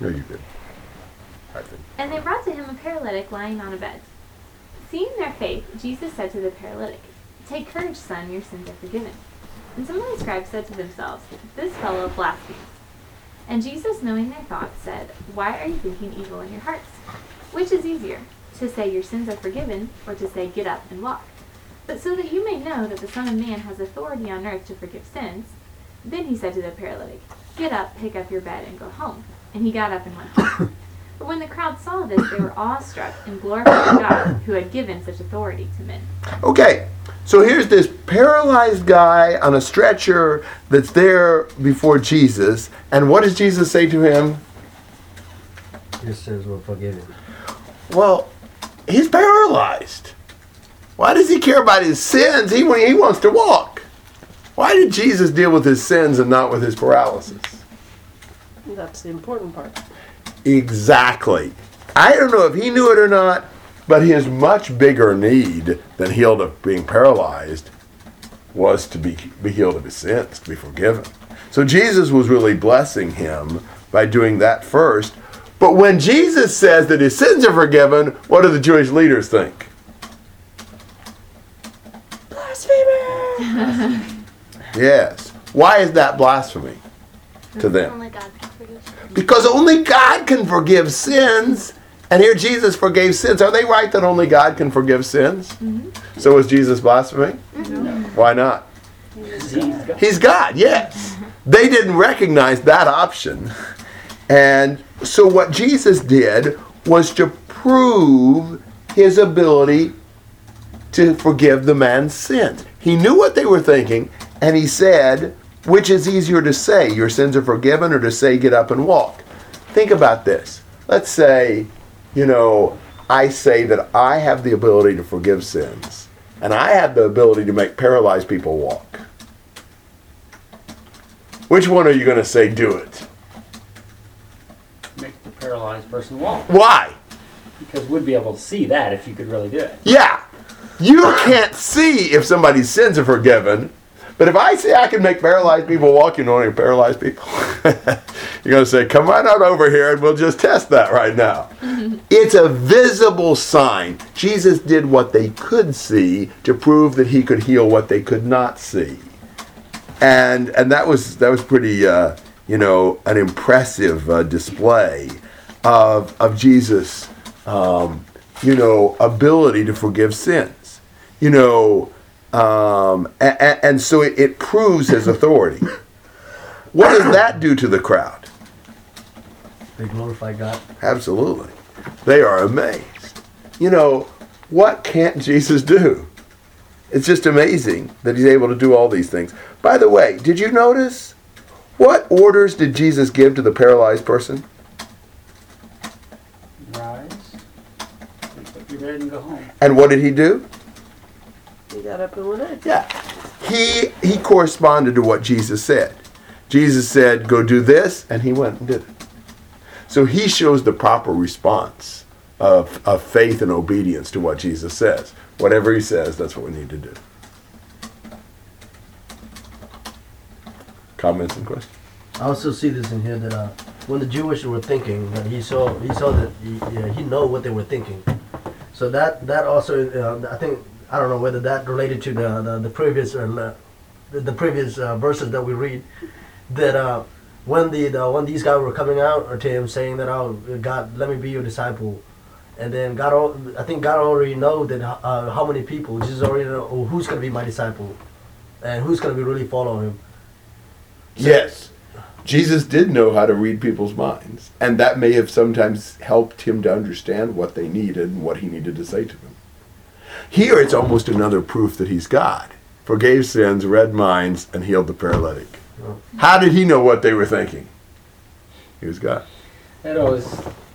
No, you did. I think. And they brought to him a paralytic lying on a bed. Seeing their faith, Jesus said to the paralytic, Take courage, son, your sins are forgiven. And some of the scribes said to themselves, This fellow blasphemes. And Jesus, knowing their thoughts, said, Why are you thinking evil in your hearts? Which is easier, to say your sins are forgiven, or to say get up and walk? But so that you may know that the Son of Man has authority on earth to forgive sins, then he said to the paralytic, Get up, pick up your bed, and go home. And he got up and went home. But when the crowd saw this, they were awestruck and glorified God who had given such authority to men. Okay, so here's this paralyzed guy on a stretcher that's there before Jesus, and what does Jesus say to him? Your sins were forgiven. Well, he's paralyzed. Why does he care about his sins? He, he wants to walk. Why did Jesus deal with his sins and not with his paralysis? That's the important part. Exactly. I don't know if he knew it or not, but his much bigger need than healed of being paralyzed was to be, be healed of his sins, to be forgiven. So Jesus was really blessing him by doing that first. But when Jesus says that his sins are forgiven, what do the Jewish leaders think? Blasphemer! yes. Why is that blasphemy to them? Only God can forgive. Because only God can forgive sins. And here Jesus forgave sins. Are they right that only God can forgive sins? Mm-hmm. So is Jesus blasphemy? Mm-hmm. Why not? He's God, yes. Mm-hmm. They didn't recognize that option. And so what Jesus did was to prove his ability to forgive the man's sins. He knew what they were thinking, and he said, which is easier to say, your sins are forgiven, or to say, get up and walk? Think about this. Let's say, you know, I say that I have the ability to forgive sins, and I have the ability to make paralyzed people walk. Which one are you going to say, do it? Make the paralyzed person walk. Why? Because we'd be able to see that if you could really do it. Yeah. You can't see if somebody's sins are forgiven. But if I say I can make paralyzed people walk, you know any paralyzed people? You're going to say, come on out over here and we'll just test that right now. it's a visible sign. Jesus did what they could see to prove that he could heal what they could not see. And, and that was that was pretty uh, you know an impressive uh, display of, of Jesus um, you know ability to forgive sins you know um, and, and so it, it proves his authority. What does that do to the crowd? They glorify God. absolutely. They are amazed. You know what can't jesus do? It's just amazing that he's able to do all these things. By the way did you notice what orders did jesus give to the paralyzed person? Rise. Your bed and go home. and what did he do You got up and went in. Yeah. He he corresponded to what Jesus said. Jesus said, "Go do this," and he went and did it. So he shows the proper response of, of faith and obedience to what Jesus says. Whatever he says, that's what we need to do. Comments and questions? I also see this in here that uh, when the Jewish were thinking, that he saw he saw that he, yeah, he know what they were thinking. So that that also uh, I think I don't know whether that related to the the, the previous uh, le- the, the previous uh, verses that we read that uh, when the, the when these guys were coming out to him saying that oh God let me be your disciple. And then God, I think God already know that uh, how many people. Jesus already know oh, who's gonna be my disciple, and who's gonna be really follow him. Yes. Jesus did know how to read people's minds, and that may have sometimes helped him to understand what they needed and what he needed to say to them. Here it's almost another proof that he's God. Forgave sins, read minds, and healed the paralytic. How did he know what they were thinking? He was God. That always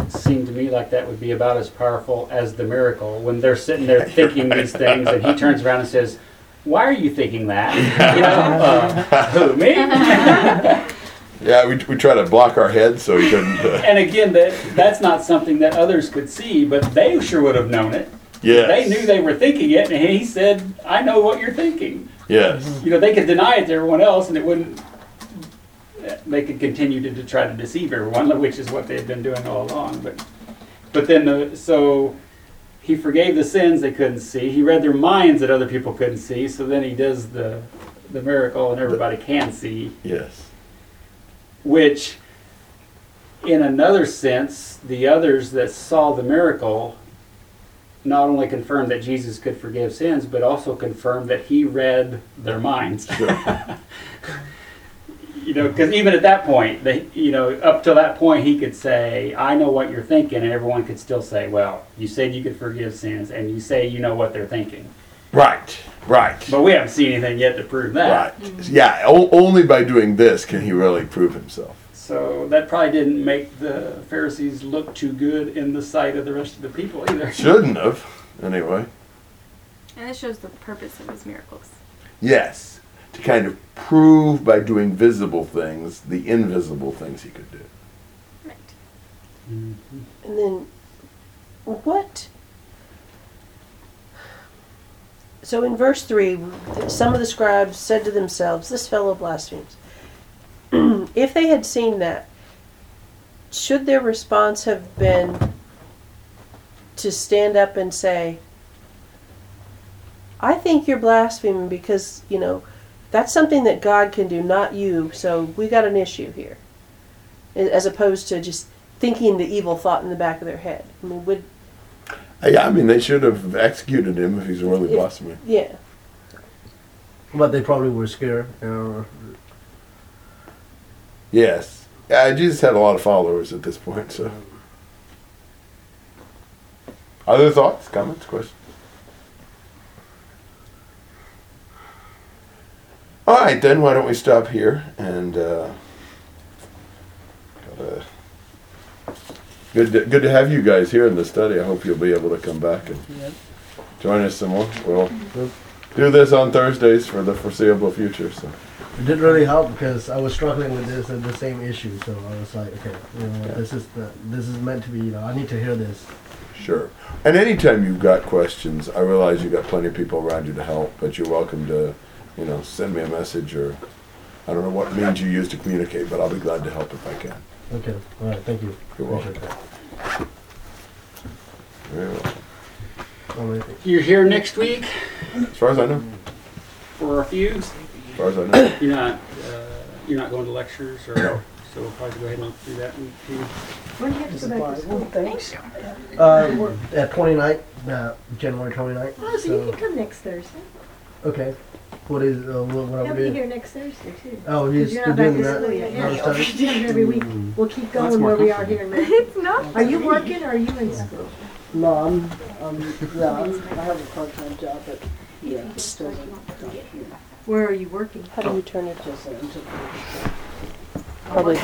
seemed to me like that would be about as powerful as the miracle when they're sitting there thinking these things and he turns around and says, Why are you thinking that? You know, uh, who, me? Yeah, we, we try to block our heads so he couldn't. Uh, and again, that, that's not something that others could see, but they sure would have known it. Yes. They knew they were thinking it, and he said, I know what you're thinking. Yes. Mm-hmm. You know, they could deny it to everyone else and it wouldn't they could continue to, to try to deceive everyone, which is what they've been doing all along. But but then the so he forgave the sins they couldn't see. He read their minds that other people couldn't see. So then he does the the miracle and everybody can see, Yes. which in another sense, the others that saw the miracle not only confirmed that Jesus could forgive sins, but also confirmed that he read their minds. you know, because even at that point, they, you know, up to that point, he could say, "I know what you're thinking," and everyone could still say, "Well, you said you could forgive sins, and you say you know what they're thinking." Right. Right. But we haven't seen anything yet to prove that. Right. Yeah. O- only by doing this can he really prove himself. So that probably didn't make the Pharisees look too good in the sight of the rest of the people either. Shouldn't have. Anyway. And it shows the purpose of his miracles. Yes. To kind of prove by doing visible things the invisible things he could do. Right. And then, what? So in verse 3, some of the scribes said to themselves, This fellow blasphemes. if they had seen that, should their response have been to stand up and say, I think you're blaspheming because, you know, that's something that God can do, not you, so we got an issue here. As opposed to just thinking the evil thought in the back of their head. I mean, would, Yeah, I mean, they should have executed him if he's really Yeah. blaspheming. yeah. But they probably were scared. Uh, Yes. Yeah, Jesus had a lot of followers at this point, so. Other thoughts, comments, questions? All right, then why don't we stop here and uh, good to, good to have you guys here in the study. I hope you'll be able to come back and join us some more. We'll do this on Thursdays for the foreseeable future. So it didn't really help because I was struggling with this and the same issue. So I was like, okay, you know, Yeah. this is the, this is meant to be. You know, I need to hear this. Sure. And anytime you've got questions, I realize you've got plenty of people around you to help, but you're welcome to, you know, send me a message or I don't know what means you use to communicate, but I'll be glad to help if I can. Okay, all right, thank you. You're welcome. Appreciate that. Very well. You're here next week As far as I know. for a few. As far as I know. You're not, uh, you're not going to lectures or, No. so we'll probably go ahead and do that week too. When do you have to go back to school? Thanks. Uh, at 29th, uh, January 29th. Oh, so you can come next Thursday. Okay. What is, uh, what, what are He'll we be doing? here next Thursday too. Oh, 'Cause he's you're still not back doing to that. school yet. another Yeah, study? we do it every week. We'll keep going where we are here in May. It's not. Are you working or are you in school? No, I'm, I'm, yeah, I have a part-time job, but, yeah, still, Where are you working? How do you turn it just, just. Probably